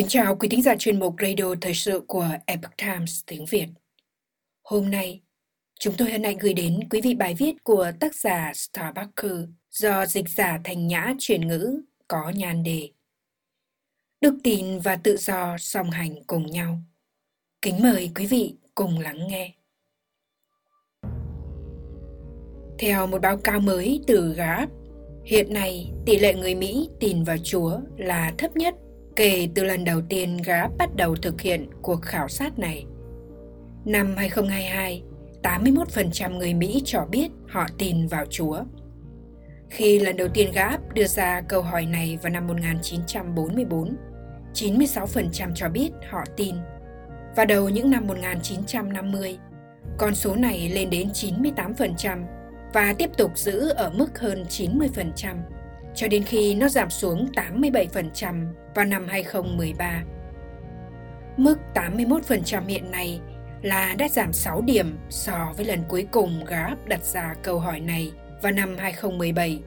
Kính chào quý thính giả chuyên mục Radio Thời sự của Epoch Times tiếng Việt. Hôm nay, chúng tôi hân hạnh gửi đến quý vị bài viết của tác giả Starbucker do dịch giả thành nhã chuyển ngữ có nhan đề Đức tin và tự do song hành cùng nhau. Kính mời quý vị cùng lắng nghe. Theo một báo cáo mới từ GAP, hiện nay tỷ lệ người Mỹ tin vào Chúa là thấp nhất kể từ lần đầu tiên Grab bắt đầu thực hiện cuộc khảo sát này. Năm 2022, 81% người Mỹ cho biết họ tin vào Chúa. Khi lần đầu tiên GAP đưa ra câu hỏi này vào năm 1944, 96% cho biết họ tin. Và đầu những năm 1950, con số này lên đến 98% và tiếp tục giữ ở mức hơn 90% cho đến khi nó giảm xuống 87% vào năm 2013. Mức 81% hiện nay là đã giảm 6 điểm so với lần cuối cùng Grab đặt ra câu hỏi này vào năm 2017.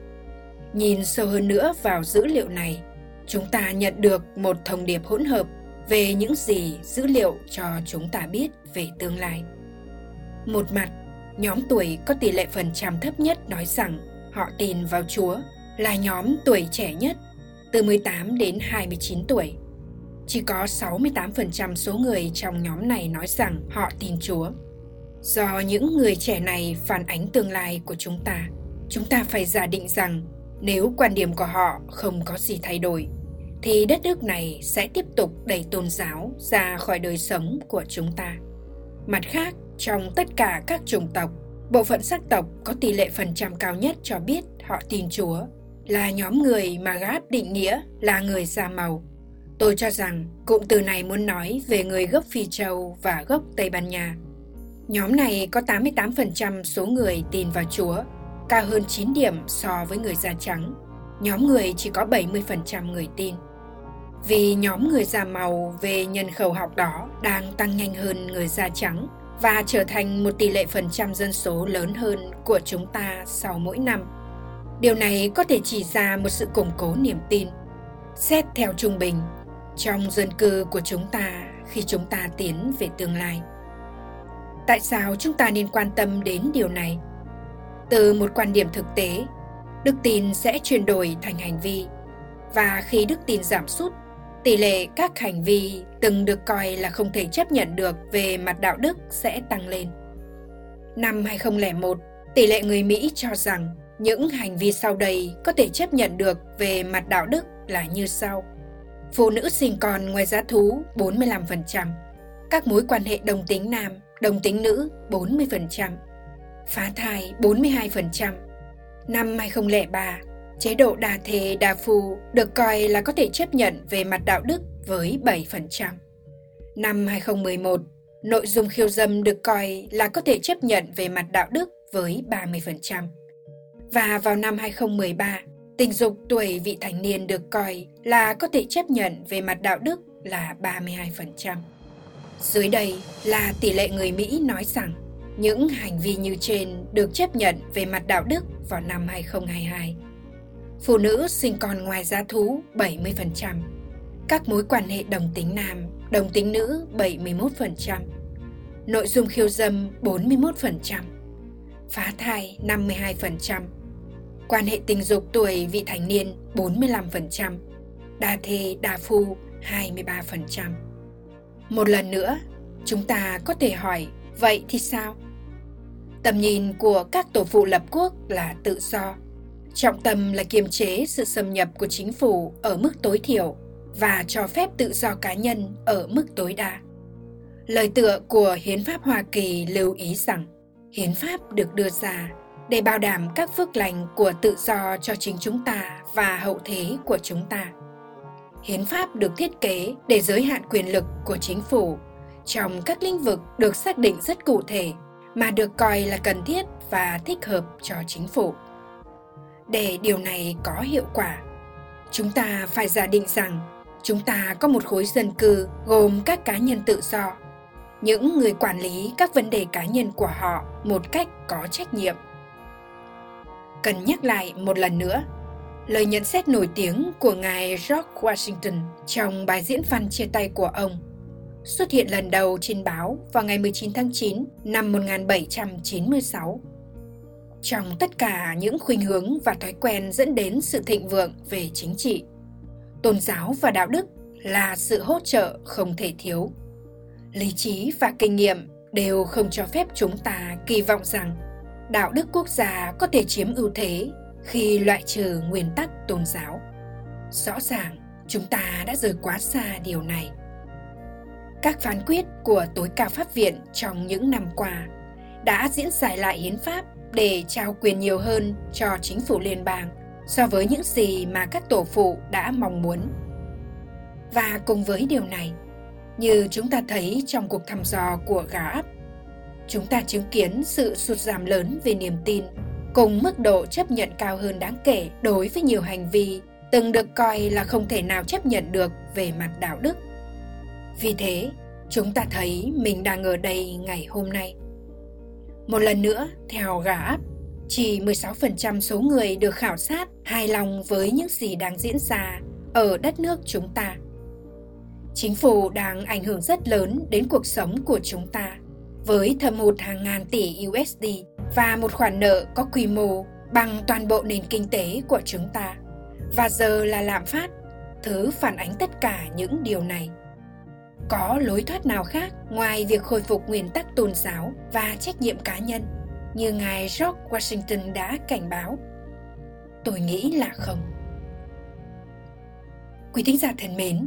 Nhìn sâu hơn nữa vào dữ liệu này, chúng ta nhận được một thông điệp hỗn hợp về những gì dữ liệu cho chúng ta biết về tương lai. Một mặt, nhóm tuổi có tỷ lệ phần trăm thấp nhất nói rằng họ tin vào Chúa là nhóm tuổi trẻ nhất, từ 18 đến 29 tuổi. Chỉ có 68% số người trong nhóm này nói rằng họ tin Chúa. Do những người trẻ này phản ánh tương lai của chúng ta, chúng ta phải giả định rằng nếu quan điểm của họ không có gì thay đổi, thì đất nước này sẽ tiếp tục đẩy tôn giáo ra khỏi đời sống của chúng ta. Mặt khác, trong tất cả các chủng tộc, bộ phận sắc tộc có tỷ lệ phần trăm cao nhất cho biết họ tin Chúa là nhóm người mà Gap định nghĩa là người da màu. Tôi cho rằng cụm từ này muốn nói về người gốc Phi Châu và gốc Tây Ban Nha. Nhóm này có 88% số người tin vào Chúa, cao hơn 9 điểm so với người da trắng. Nhóm người chỉ có 70% người tin. Vì nhóm người da màu về nhân khẩu học đó đang tăng nhanh hơn người da trắng và trở thành một tỷ lệ phần trăm dân số lớn hơn của chúng ta sau mỗi năm Điều này có thể chỉ ra một sự củng cố niềm tin. Xét theo trung bình, trong dân cư của chúng ta khi chúng ta tiến về tương lai. Tại sao chúng ta nên quan tâm đến điều này? Từ một quan điểm thực tế, đức tin sẽ chuyển đổi thành hành vi và khi đức tin giảm sút, tỷ lệ các hành vi từng được coi là không thể chấp nhận được về mặt đạo đức sẽ tăng lên. Năm 2001, tỷ lệ người Mỹ cho rằng những hành vi sau đây có thể chấp nhận được về mặt đạo đức là như sau. Phụ nữ sinh con ngoài giá thú 45%, các mối quan hệ đồng tính nam, đồng tính nữ 40%, phá thai 42%. Năm 2003, chế độ đa thê đa phu được coi là có thể chấp nhận về mặt đạo đức với 7%. Năm 2011, nội dung khiêu dâm được coi là có thể chấp nhận về mặt đạo đức với 30%. Và vào năm 2013, tình dục tuổi vị thành niên được coi là có thể chấp nhận về mặt đạo đức là 32%. Dưới đây là tỷ lệ người Mỹ nói rằng những hành vi như trên được chấp nhận về mặt đạo đức vào năm 2022. Phụ nữ sinh con ngoài giá thú 70%, các mối quan hệ đồng tính nam, đồng tính nữ 71%, nội dung khiêu dâm 41%, phá thai 52%, quan hệ tình dục tuổi vị thành niên 45%, đa thê đa phu 23%. Một lần nữa, chúng ta có thể hỏi vậy thì sao? Tầm nhìn của các tổ phụ lập quốc là tự do. Trọng tâm là kiềm chế sự xâm nhập của chính phủ ở mức tối thiểu và cho phép tự do cá nhân ở mức tối đa. Lời tựa của Hiến pháp Hoa Kỳ lưu ý rằng Hiến pháp được đưa ra để bảo đảm các phước lành của tự do cho chính chúng ta và hậu thế của chúng ta. Hiến pháp được thiết kế để giới hạn quyền lực của chính phủ trong các lĩnh vực được xác định rất cụ thể mà được coi là cần thiết và thích hợp cho chính phủ. Để điều này có hiệu quả, chúng ta phải giả định rằng chúng ta có một khối dân cư gồm các cá nhân tự do, những người quản lý các vấn đề cá nhân của họ một cách có trách nhiệm cần nhắc lại một lần nữa lời nhận xét nổi tiếng của ngài George Washington trong bài diễn văn chia tay của ông xuất hiện lần đầu trên báo vào ngày 19 tháng 9 năm 1796. Trong tất cả những khuynh hướng và thói quen dẫn đến sự thịnh vượng về chính trị, tôn giáo và đạo đức là sự hỗ trợ không thể thiếu. Lý trí và kinh nghiệm đều không cho phép chúng ta kỳ vọng rằng đạo đức quốc gia có thể chiếm ưu thế khi loại trừ nguyên tắc tôn giáo. Rõ ràng, chúng ta đã rời quá xa điều này. Các phán quyết của tối cao pháp viện trong những năm qua đã diễn giải lại hiến pháp để trao quyền nhiều hơn cho chính phủ liên bang so với những gì mà các tổ phụ đã mong muốn. Và cùng với điều này, như chúng ta thấy trong cuộc thăm dò của Gallup, chúng ta chứng kiến sự sụt giảm lớn về niềm tin cùng mức độ chấp nhận cao hơn đáng kể đối với nhiều hành vi từng được coi là không thể nào chấp nhận được về mặt đạo đức. Vì thế, chúng ta thấy mình đang ở đây ngày hôm nay. Một lần nữa, theo Gallup, chỉ 16% số người được khảo sát hài lòng với những gì đang diễn ra ở đất nước chúng ta. Chính phủ đang ảnh hưởng rất lớn đến cuộc sống của chúng ta với thâm hụt hàng ngàn tỷ USD và một khoản nợ có quy mô bằng toàn bộ nền kinh tế của chúng ta. Và giờ là lạm phát, thứ phản ánh tất cả những điều này. Có lối thoát nào khác ngoài việc khôi phục nguyên tắc tôn giáo và trách nhiệm cá nhân như ngài George Washington đã cảnh báo? Tôi nghĩ là không. Quý thính giả thân mến,